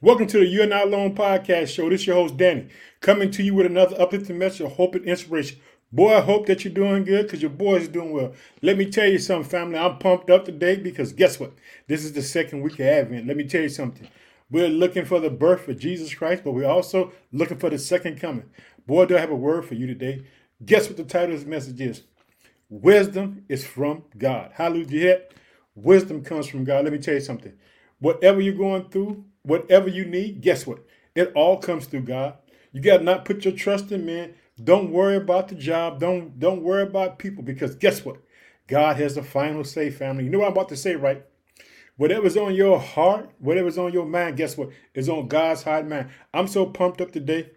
Welcome to the You're Not Alone podcast show. This is your host, Danny, coming to you with another uplifting message of hope and inspiration. Boy, I hope that you're doing good because your boy is doing well. Let me tell you something, family. I'm pumped up today because guess what? This is the second week of Advent. Let me tell you something. We're looking for the birth of Jesus Christ, but we're also looking for the second coming. Boy, do I have a word for you today. Guess what the title of this message is? Wisdom is from God. Hallelujah. Wisdom comes from God. Let me tell you something. Whatever you're going through, whatever you need, guess what? It all comes through God. You got to not put your trust in man. Don't worry about the job. Don't don't worry about people because guess what? God has the final say, family. You know what I'm about to say, right? Whatever's on your heart, whatever's on your mind, guess what? Is on God's heart mind. I'm so pumped up today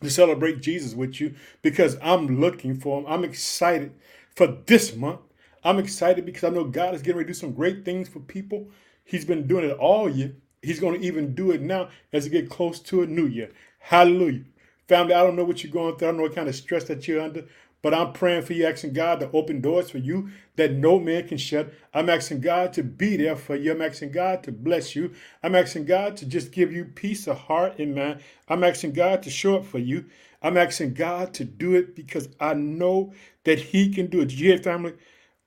to celebrate Jesus with you because I'm looking for him. I'm excited for this month. I'm excited because I know God is getting ready to do some great things for people. He's been doing it all year. He's going to even do it now as we get close to a new year. Hallelujah. Family, I don't know what you're going through. I don't know what kind of stress that you're under, but I'm praying for you, asking God to open doors for you that no man can shut. I'm asking God to be there for you. I'm asking God to bless you. I'm asking God to just give you peace of heart and mind. I'm asking God to show up for you. I'm asking God to do it because I know that He can do it. Hear, family?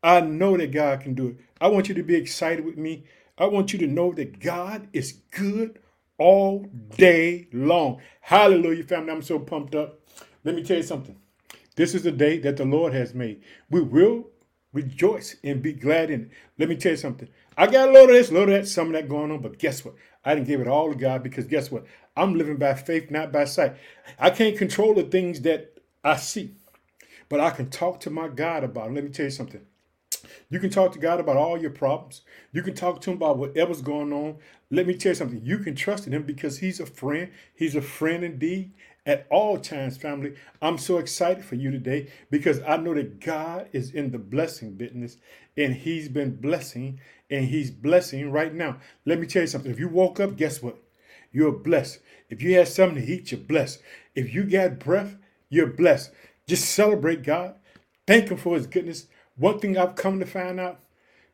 I know that God can do it. I want you to be excited with me. I want you to know that God is good all day long. Hallelujah, family. I'm so pumped up. Let me tell you something. This is the day that the Lord has made. We will rejoice and be glad in it. Let me tell you something. I got a load of this, a load of that, some of that going on, but guess what? I didn't give it all to God because guess what? I'm living by faith, not by sight. I can't control the things that I see, but I can talk to my God about it. Let me tell you something. You can talk to God about all your problems. You can talk to Him about whatever's going on. Let me tell you something. You can trust in Him because He's a friend. He's a friend indeed at all times, family. I'm so excited for you today because I know that God is in the blessing business and He's been blessing and He's blessing right now. Let me tell you something. If you woke up, guess what? You're blessed. If you had something to eat, you're blessed. If you got breath, you're blessed. Just celebrate God. Thank Him for His goodness. One thing I've come to find out,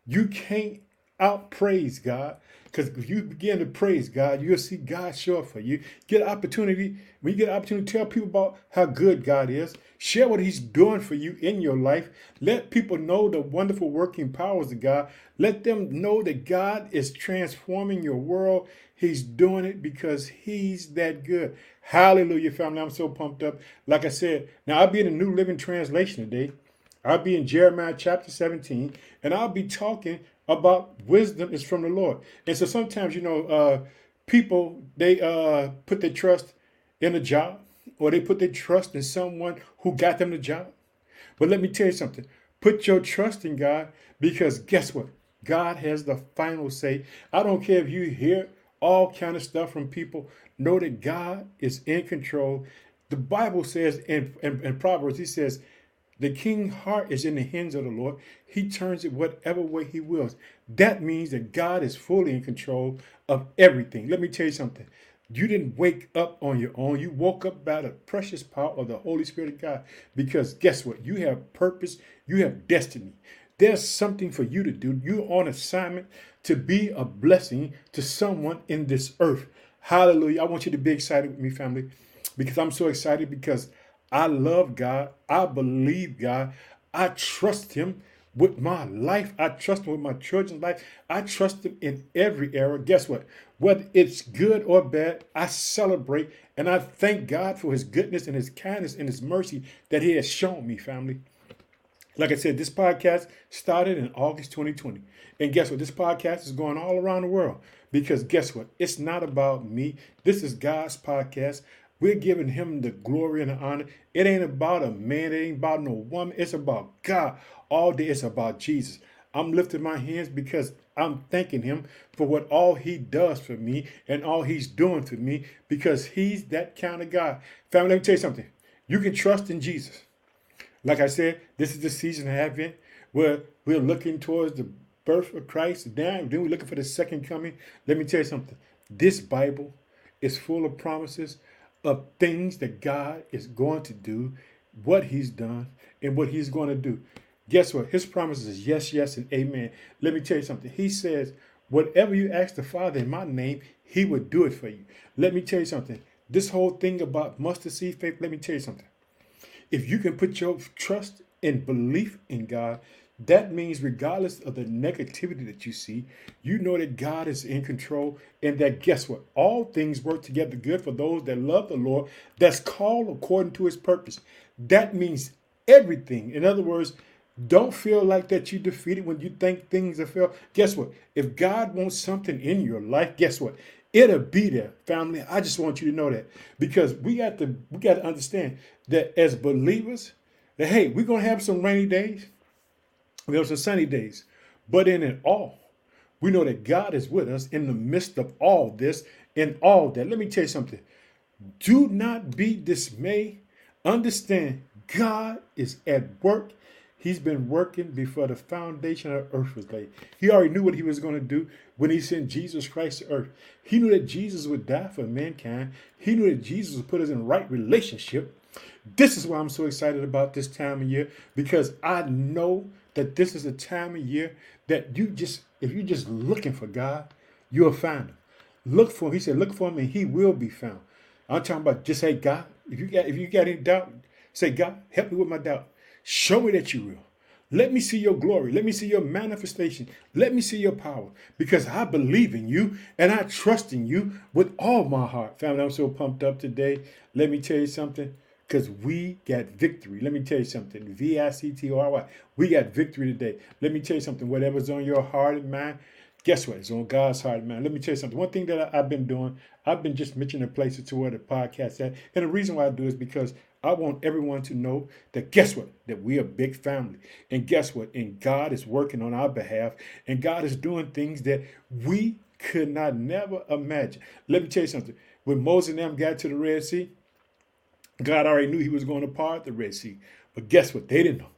you can't outpraise God. Because if you begin to praise God, you'll see God show up for you. Get an opportunity, when you get an opportunity tell people about how good God is, share what He's doing for you in your life. Let people know the wonderful working powers of God. Let them know that God is transforming your world. He's doing it because He's that good. Hallelujah, family. I'm so pumped up. Like I said, now I'll be in the New Living Translation today. I'll be in Jeremiah chapter 17, and I'll be talking about wisdom is from the Lord. And so sometimes, you know, uh, people, they uh, put their trust in a job or they put their trust in someone who got them the job. But let me tell you something. Put your trust in God because guess what? God has the final say. I don't care if you hear all kind of stuff from people. Know that God is in control. The Bible says in, in, in Proverbs, he says, the king's heart is in the hands of the Lord. He turns it whatever way he wills. That means that God is fully in control of everything. Let me tell you something. You didn't wake up on your own. You woke up by the precious power of the Holy Spirit of God. Because guess what? You have purpose, you have destiny. There's something for you to do. You're on assignment to be a blessing to someone in this earth. Hallelujah. I want you to be excited with me, family, because I'm so excited because I love God. I believe God. I trust Him with my life. I trust Him with my children's life. I trust Him in every era. Guess what? Whether it's good or bad, I celebrate and I thank God for His goodness and His kindness and His mercy that He has shown me, family. Like I said, this podcast started in August 2020. And guess what? This podcast is going all around the world because guess what? It's not about me. This is God's podcast. We're giving him the glory and the honor. It ain't about a man, it ain't about no woman. It's about God. All day it's about Jesus. I'm lifting my hands because I'm thanking him for what all he does for me and all he's doing for me because he's that kind of God. Family, let me tell you something. You can trust in Jesus. Like I said, this is the season of Advent where we're looking towards the birth of Christ. Then we're looking for the second coming. Let me tell you something. This Bible is full of promises of things that God is going to do, what He's done, and what He's going to do. Guess what? His promise is yes, yes, and amen. Let me tell you something. He says, whatever you ask the Father in my name, He will do it for you. Let me tell you something. This whole thing about mustard seed faith, let me tell you something. If you can put your trust and belief in God, that means, regardless of the negativity that you see, you know that God is in control and that guess what? All things work together good for those that love the Lord, that's called according to his purpose. That means everything. In other words, don't feel like that you defeated when you think things are failed. Guess what? If God wants something in your life, guess what? It'll be there, family. I just want you to know that because we got to we got to understand that as believers, that hey, we're gonna have some rainy days have some sunny days. But in it all, we know that God is with us in the midst of all this and all that. Let me tell you something. Do not be dismayed. Understand God is at work. He's been working before the foundation of earth was laid. He already knew what he was going to do when he sent Jesus Christ to earth. He knew that Jesus would die for mankind. He knew that Jesus would put us in right relationship. This is why I'm so excited about this time of year because I know that this is a time of year that you just, if you're just looking for God, you'll find him. Look for him. He said, look for him and he will be found. I'm talking about just say, God, if you got if you got any doubt, say, God, help me with my doubt. Show me that you will. Let me see your glory. Let me see your manifestation. Let me see your power because I believe in you and I trust in you with all my heart. Family, I'm so pumped up today. Let me tell you something because we got victory. Let me tell you something. V I C T O R Y. We got victory today. Let me tell you something. Whatever's on your heart and mind, guess what? It's on God's heart and mind. Let me tell you something. One thing that I, have been doing, I've been just mentioning places to where the podcast at. And the reason why I do is because I want everyone to know that guess what? That we are a big family. And guess what? And God is working on our behalf. And God is doing things that we could not never imagine. Let me tell you something. When Moses and them got to the Red Sea, God already knew he was going to part the Red Sea. But guess what? They didn't know.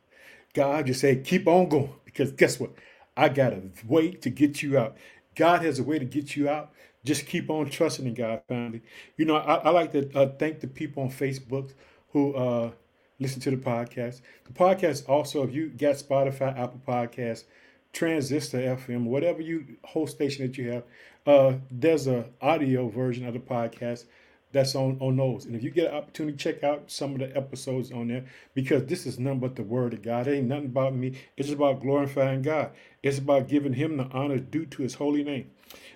God just said, keep on going. Because guess what? I got a way to get you out. God has a way to get you out. Just keep on trusting in God, family. You know, I, I like to uh, thank the people on Facebook who uh, listen to the podcast. The podcast also, if you got Spotify, Apple Podcasts, Transistor FM, whatever you host station that you have, uh, there's a audio version of the podcast that's on on those. And if you get an opportunity, check out some of the episodes on there because this is nothing but the word of God. It ain't nothing about me. It's just about glorifying God. It's about giving Him the honor due to His holy name.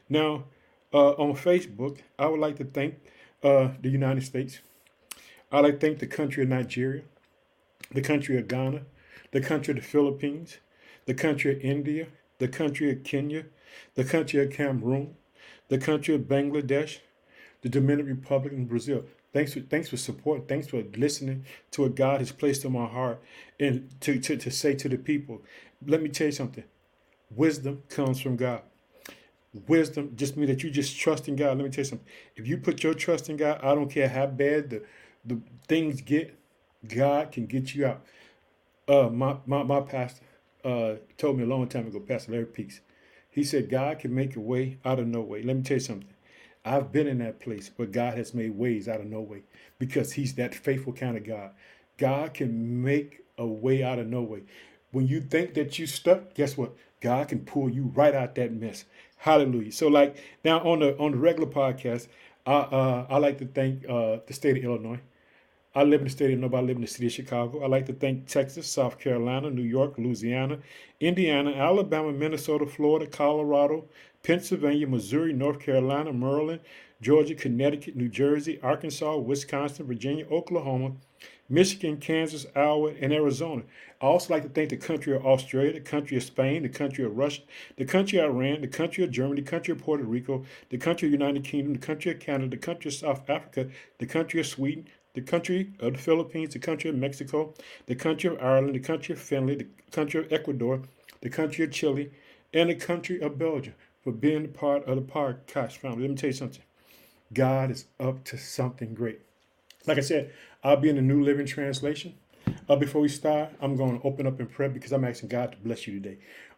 Now, uh, on Facebook, I would like to thank uh, the United States. I'd like to thank the country of Nigeria, the country of Ghana, the country of the Philippines, the country of India, the country of Kenya, the country of Cameroon, the country of Bangladesh, the Dominican Republic, and Brazil. Thanks for thanks for support. Thanks for listening to what God has placed in my heart and to, to, to say to the people. Let me tell you something. Wisdom comes from God. Wisdom just means that you just trust in God. Let me tell you something. If you put your trust in God, I don't care how bad the, the things get, God can get you out. Uh, my, my, my pastor uh, told me a long time ago, Pastor Larry Peaks, he said, God can make a way out of no way. Let me tell you something. I've been in that place but God has made ways out of no way because He's that faithful kind of God. God can make a way out of no way. When you think that you stuck, guess what? God can pull you right out that mess. Hallelujah. So, like now on the on the regular podcast, I uh, I like to thank uh, the state of Illinois. I live in the state of Illinois. I live in the city of Chicago. I like to thank Texas, South Carolina, New York, Louisiana, Indiana, Alabama, Minnesota, Florida, Colorado, Pennsylvania, Missouri, North Carolina, Maryland, Georgia, Connecticut, New Jersey, Arkansas, Wisconsin, Virginia, Oklahoma, Michigan, Kansas, Iowa, and Arizona. I also like to thank the country of Australia, the country of Spain, the country of Russia, the country of Iran, the country of Germany, the country of Puerto Rico, the country of United Kingdom, the country of Canada, the country of South Africa, the country of Sweden, the country of the Philippines, the country of Mexico, the country of Ireland, the country of Finland, the country of Ecuador, the country of Chile, and the country of Belgium for being part of the podcast family. Let me tell you something. God is up to something great. Like I said, I'll be in the New Living Translation. Uh, before we start, I'm going to open up in prayer because I'm asking God to bless you today.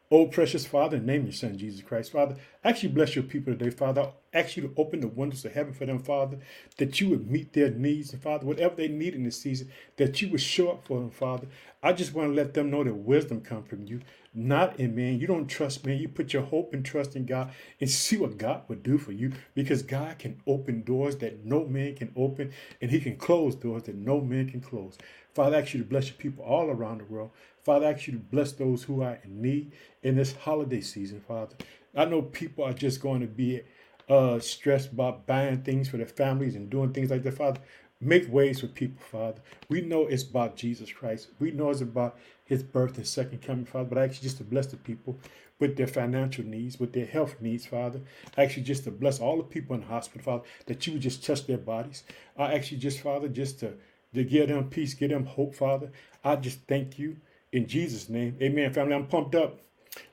Oh, precious Father, name your Son, Jesus Christ. Father, actually bless your people today, Father. Ask you to open the windows of heaven for them, Father, that you would meet their needs, and Father, whatever they need in this season, that you would show up for them, Father. I just want to let them know that wisdom comes from you, not in man. You don't trust man. You put your hope and trust in God and see what God would do for you because God can open doors that no man can open and he can close doors that no man can close. Father, I ask you to bless your people all around the world. Father, I ask you to bless those who are in need in this holiday season, Father. I know people are just going to be uh, stressed about buying things for their families and doing things like that, Father. Make ways for people, Father. We know it's about Jesus Christ. We know it's about his birth and second coming, Father. But I ask you just to bless the people with their financial needs, with their health needs, Father. I ask you just to bless all the people in the hospital, Father, that you would just touch their bodies. I ask you just, Father, just to to give them peace, give them hope, Father. I just thank you in Jesus' name. Amen, family. I'm pumped up.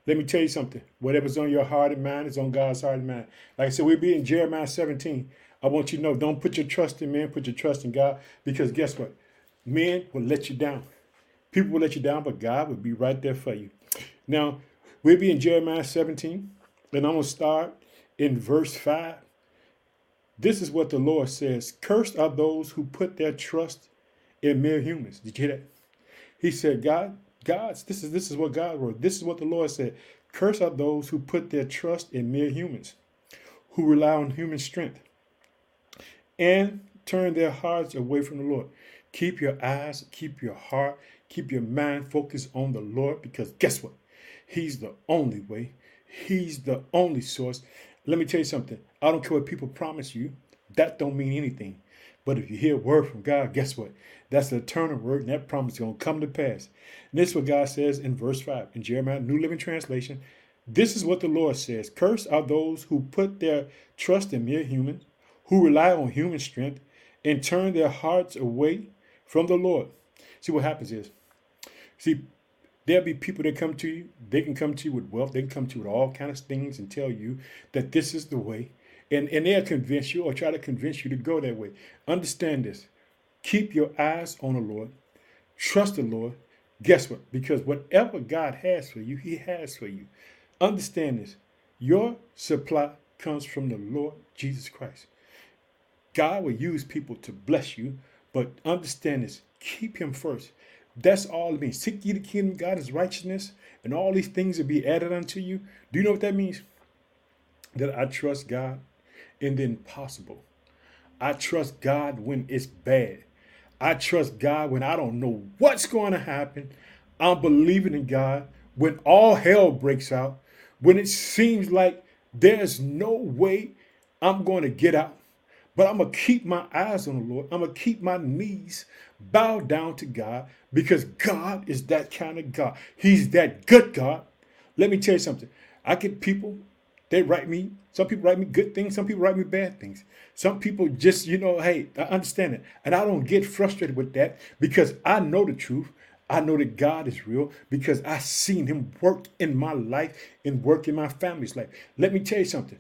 Let me tell you something. Whatever's on your heart and mind is on God's heart and mind. Like I said, we'll be in Jeremiah 17. I want you to know, don't put your trust in man, put your trust in God. Because guess what? Men will let you down. People will let you down, but God will be right there for you. Now, we'll be in Jeremiah 17, and I'm going to start in verse 5. This is what the Lord says Cursed are those who put their trust in mere humans. Did you hear that? He said, God, God's this is this is what God wrote. This is what the Lord said. Curse are those who put their trust in mere humans, who rely on human strength, and turn their hearts away from the Lord. Keep your eyes, keep your heart, keep your mind focused on the Lord because guess what? He's the only way. He's the only source. Let me tell you something. I don't care what people promise you. That don't mean anything. But if you hear a word from God, guess what? That's the eternal word, and that promise is going to come to pass. And this is what God says in verse 5 in Jeremiah, New Living Translation. This is what the Lord says Cursed are those who put their trust in mere humans, who rely on human strength, and turn their hearts away from the Lord. See, what happens is, see, There'll be people that come to you. They can come to you with wealth. They can come to you with all kinds of things and tell you that this is the way. And, and they'll convince you or try to convince you to go that way. Understand this. Keep your eyes on the Lord. Trust the Lord. Guess what? Because whatever God has for you, He has for you. Understand this. Your supply comes from the Lord Jesus Christ. God will use people to bless you, but understand this. Keep Him first. That's all it means. Seek ye the kingdom of God, his righteousness, and all these things will be added unto you. Do you know what that means? That I trust God in the impossible. I trust God when it's bad. I trust God when I don't know what's going to happen. I'm believing in God when all hell breaks out, when it seems like there's no way I'm going to get out. But I'm going to keep my eyes on the Lord. I'm going to keep my knees bowed down to God because God is that kind of God. He's that good God. Let me tell you something. I get people, they write me, some people write me good things, some people write me bad things. Some people just, you know, hey, I understand it. And I don't get frustrated with that because I know the truth. I know that God is real because I seen him work in my life and work in my family's life. Let me tell you something.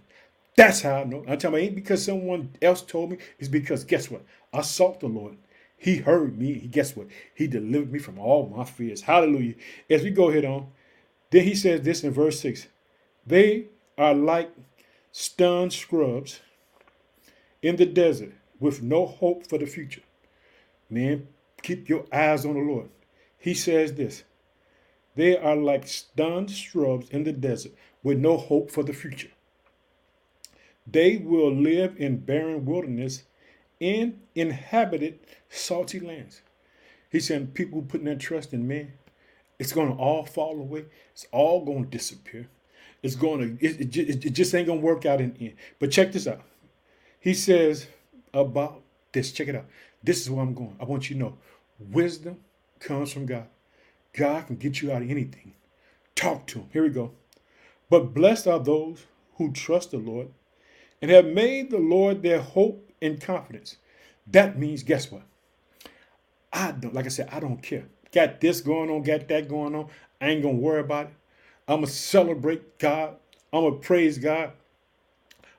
That's how I know. I'm talking about ain't because someone else told me. It's because guess what? I sought the Lord. He heard me. He guess what? He delivered me from all my fears. Hallelujah. As we go ahead on, then he says this in verse 6. They are like stunned scrubs in the desert with no hope for the future. Man, keep your eyes on the Lord. He says this. They are like stunned shrubs in the desert with no hope for the future. They will live in barren wilderness in inhabited salty lands. He said, people putting their trust in men, it's going to all fall away. It's all going to disappear. It's going to, it, it, it just ain't going to work out in the end. But check this out. He says about this, check it out. This is where I'm going. I want you to know wisdom comes from God. God can get you out of anything. Talk to him. Here we go. But blessed are those who trust the Lord and have made the Lord their hope and confidence. That means, guess what? I don't, like I said, I don't care. Got this going on, got that going on. I ain't gonna worry about it. I'm gonna celebrate God. I'm gonna praise God.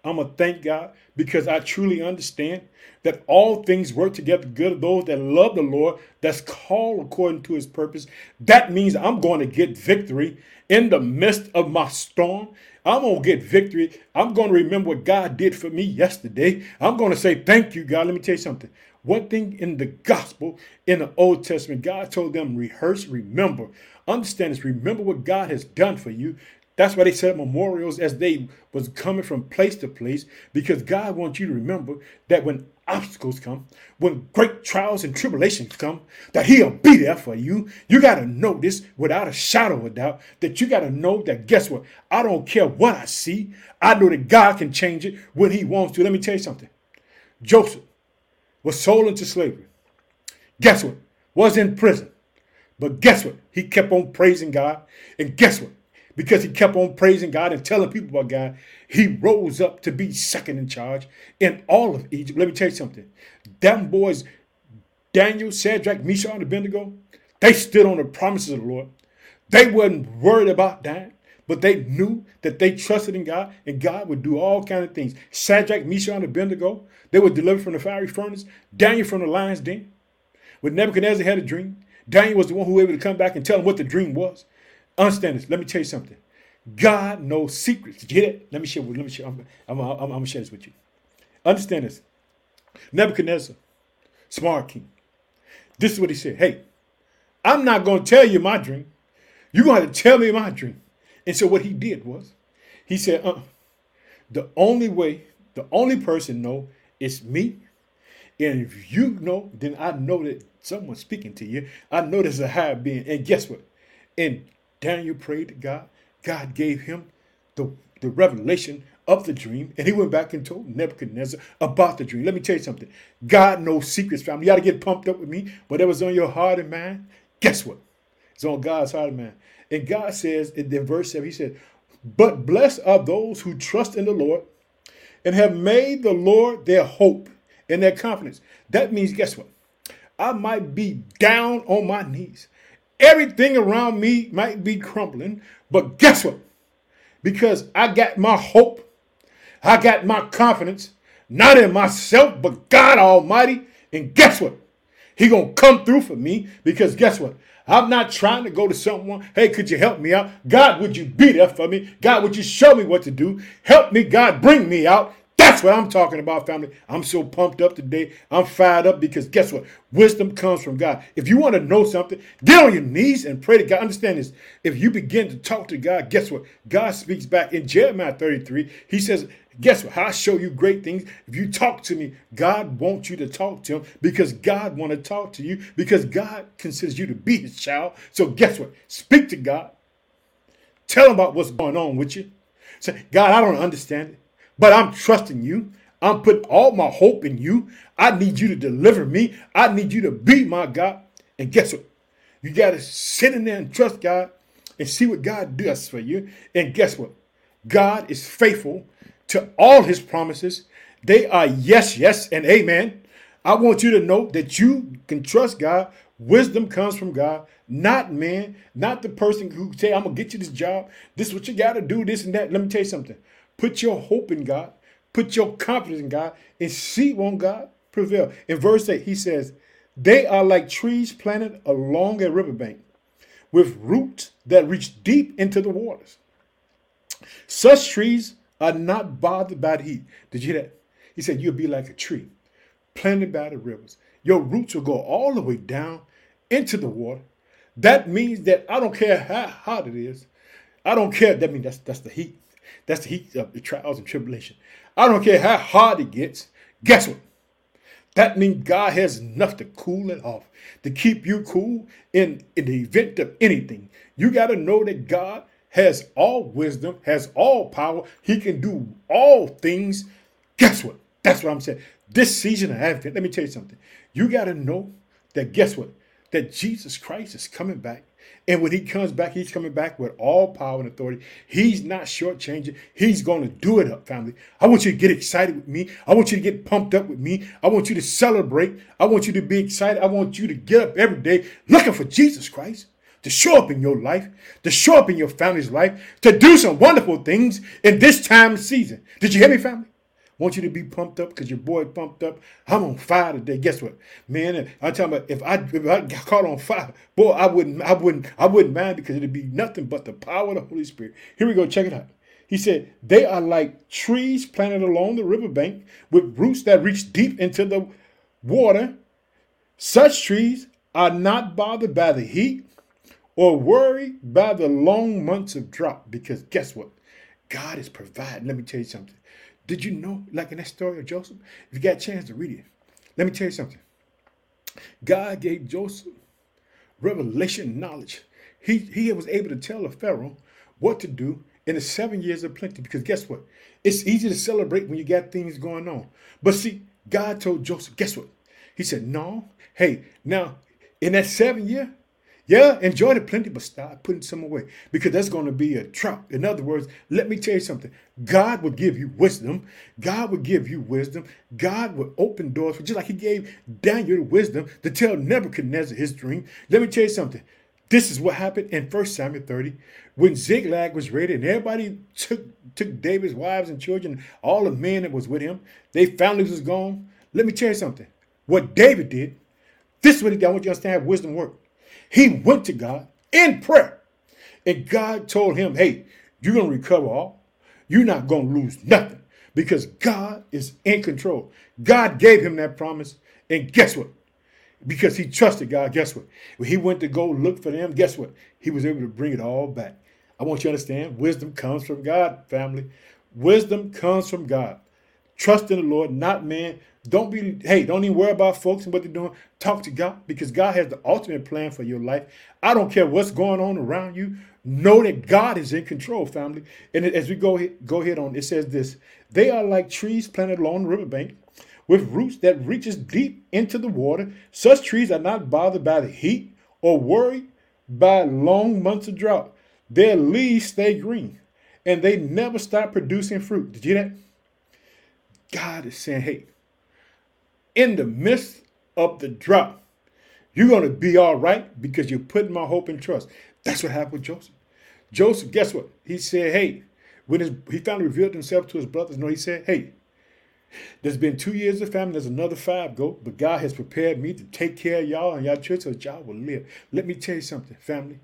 I'm going to thank God because I truly understand that all things work together good of those that love the Lord, that's called according to his purpose. That means I'm going to get victory in the midst of my storm. I'm going to get victory. I'm going to remember what God did for me yesterday. I'm going to say, Thank you, God. Let me tell you something. One thing in the gospel, in the Old Testament, God told them, rehearse, remember. Understand this, remember what God has done for you. That's why they set up memorials as they was coming from place to place, because God wants you to remember that when obstacles come, when great trials and tribulations come, that He'll be there for you. You got to know this without a shadow of a doubt, that you got to know that guess what? I don't care what I see. I know that God can change it when He wants to. Let me tell you something. Joseph was sold into slavery. Guess what? Was in prison. But guess what? He kept on praising God. And guess what? because he kept on praising God and telling people about God, he rose up to be second in charge in all of Egypt. Let me tell you something. Them boys, Daniel, Shadrach, Meshach, and Abednego, they stood on the promises of the Lord. They wasn't worried about that, but they knew that they trusted in God and God would do all kind of things. Shadrach, Meshach, and Abednego, they were delivered from the fiery furnace. Daniel from the lion's den. When Nebuchadnezzar had a dream, Daniel was the one who was able to come back and tell him what the dream was. Understand this. Let me tell you something. God knows secrets. Did you hear that? Let me share. With you. Let me share. I'm, I'm, I'm, I'm gonna share this with you. Understand this. Nebuchadnezzar, smart king. This is what he said. Hey, I'm not gonna tell you my dream. You're gonna have to tell me my dream. And so what he did was, he said, uh, the only way, the only person know is me. And if you know, then I know that someone's speaking to you. I know there's a higher being. And guess what? And Daniel prayed to God. God gave him the, the revelation of the dream, and he went back and told Nebuchadnezzar about the dream. Let me tell you something. God knows secrets, family. You got to get pumped up with me. Whatever's on your heart and mind, guess what? It's on God's heart and mind. And God says in verse 7, He said, But blessed are those who trust in the Lord and have made the Lord their hope and their confidence. That means, guess what? I might be down on my knees. Everything around me might be crumbling, but guess what? Because I got my hope, I got my confidence, not in myself, but God Almighty. And guess what? He gonna come through for me because guess what? I'm not trying to go to someone, hey, could you help me out? God, would you be there for me? God, would you show me what to do? Help me, God, bring me out. That's what I'm talking about, family. I'm so pumped up today. I'm fired up because guess what? Wisdom comes from God. If you want to know something, get on your knees and pray to God. Understand this. If you begin to talk to God, guess what? God speaks back. In Jeremiah 33, he says, Guess what? I show you great things. If you talk to me, God wants you to talk to him because God want to talk to you because God considers you to be his child. So guess what? Speak to God. Tell him about what's going on with you. Say, God, I don't understand it. But I'm trusting you. I'm putting all my hope in you. I need you to deliver me. I need you to be my God. And guess what? You got to sit in there and trust God and see what God does for you. And guess what? God is faithful to all his promises. They are yes, yes, and amen. I want you to know that you can trust God. Wisdom comes from God, not man, not the person who say, I'm to get you this job. This is what you got to do, this and that. Let me tell you something. Put your hope in God. Put your confidence in God and see won't God prevail. In verse 8, he says, They are like trees planted along a riverbank with roots that reach deep into the waters. Such trees are not bothered by the heat. Did you hear that? He said, You'll be like a tree planted by the rivers. Your roots will go all the way down into the water. That means that I don't care how hot it is. I don't care. That means that's that's the heat. That's the heat of the trials and tribulation. I don't care how hard it gets. Guess what? That means God has enough to cool it off, to keep you cool in, in the event of anything. You got to know that God has all wisdom, has all power. He can do all things. Guess what? That's what I'm saying. This season of Advent, let me tell you something. You got to know that, guess what? That Jesus Christ is coming back and when he comes back, he's coming back with all power and authority. He's not shortchanging. He's going to do it up, family. I want you to get excited with me. I want you to get pumped up with me. I want you to celebrate. I want you to be excited. I want you to get up every day looking for Jesus Christ to show up in your life, to show up in your family's life, to do some wonderful things in this time season. Did you hear me, family? want you to be pumped up because your boy pumped up. I'm on fire today. Guess what, man? I'm talking about if I if I got caught on fire, boy, I wouldn't I wouldn't I wouldn't mind because it'd be nothing but the power of the Holy Spirit. Here we go. Check it out. He said, They are like trees planted along the riverbank with roots that reach deep into the water. Such trees are not bothered by the heat or worried by the long months of drought because guess what? God is providing. Let me tell you something. Did you know, like in that story of Joseph, if you got a chance to read it, let me tell you something. God gave Joseph revelation knowledge. He, he was able to tell the Pharaoh what to do in the seven years of plenty. Because guess what? It's easy to celebrate when you got things going on. But see, God told Joseph, guess what? He said, no, hey, now in that seven year, yeah, enjoy the plenty, but start putting some away because that's going to be a trap. In other words, let me tell you something. God will give you wisdom. God will give you wisdom. God will open doors, just like He gave Daniel wisdom to tell Nebuchadnezzar his dream. Let me tell you something. This is what happened in 1 Samuel 30 when Ziklag was ready and everybody took, took David's wives and children, all the men that was with him, their families was gone. Let me tell you something. What David did, this is what he did. I want you to understand how wisdom work. He went to God in prayer. And God told him, hey, you're going to recover all. You're not going to lose nothing because God is in control. God gave him that promise. And guess what? Because he trusted God, guess what? When he went to go look for them, guess what? He was able to bring it all back. I want you to understand wisdom comes from God, family. Wisdom comes from God. Trust in the Lord, not man. Don't be, hey, don't even worry about folks and what they're doing. Talk to God because God has the ultimate plan for your life. I don't care what's going on around you. Know that God is in control, family. And as we go, go ahead on, it says this They are like trees planted along the riverbank with roots that reaches deep into the water. Such trees are not bothered by the heat or worried by long months of drought. Their leaves stay green and they never stop producing fruit. Did you hear that? God is saying, hey, in the midst of the drought, you're going to be all right because you're putting my hope and trust. That's what happened with Joseph. Joseph, guess what? He said, hey, when his, he finally revealed himself to his brothers, no, he said, hey, there's been two years of famine. There's another five go, but God has prepared me to take care of y'all and y'all church so y'all will live. Let me tell you something, family.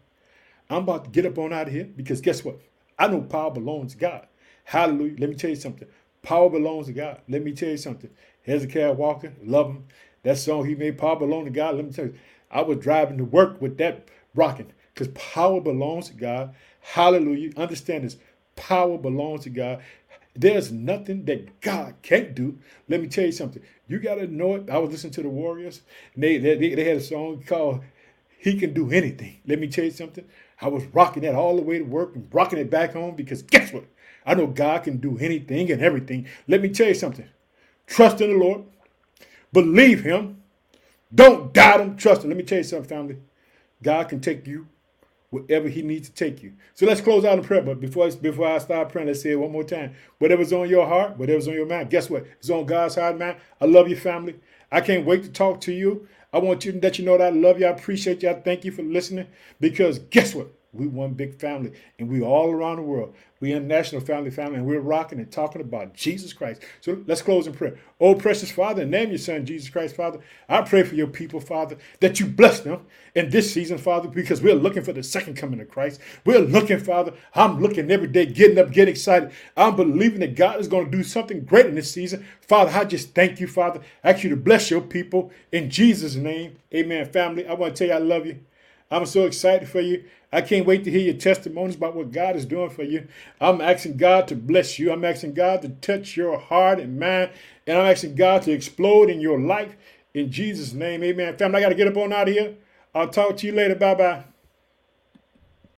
I'm about to get up on out of here because guess what? I know power belongs to God. Hallelujah. Let me tell you something. Power belongs to God. Let me tell you something. Hezekiah Walker, love him. That song he made, Power Belongs to God. Let me tell you, I was driving to work with that rocking because power belongs to God. Hallelujah. Understand this. Power belongs to God. There's nothing that God can't do. Let me tell you something. You got to know it. I was listening to the Warriors. they, they, they had a song called He Can Do Anything. Let me tell you something. I was rocking that all the way to work and rocking it back home because guess what? I know God can do anything and everything. Let me tell you something. Trust in the Lord. Believe Him. Don't doubt Him. Trust Him. Let me tell you something, family. God can take you wherever He needs to take you. So let's close out in prayer. But before before I start praying, let's say it one more time. Whatever's on your heart, whatever's on your mind, guess what? It's on God's heart, man. I love you, family. I can't wait to talk to you. I want you to let you know that I love you. I appreciate you. I thank you for listening because guess what? We one big family and we all around the world. We international family, family, and we're rocking and talking about Jesus Christ. So let's close in prayer. Oh, precious Father, name your son Jesus Christ, Father. I pray for your people, Father, that you bless them in this season, Father, because we're looking for the second coming of Christ. We're looking, Father. I'm looking every day, getting up, getting excited. I'm believing that God is going to do something great in this season. Father, I just thank you, Father. I ask you to bless your people in Jesus' name. Amen. Family, I want to tell you I love you. I'm so excited for you. I can't wait to hear your testimonies about what God is doing for you. I'm asking God to bless you. I'm asking God to touch your heart and mind. And I'm asking God to explode in your life in Jesus' name. Amen. Family, I got to get up on out of here. I'll talk to you later. Bye bye.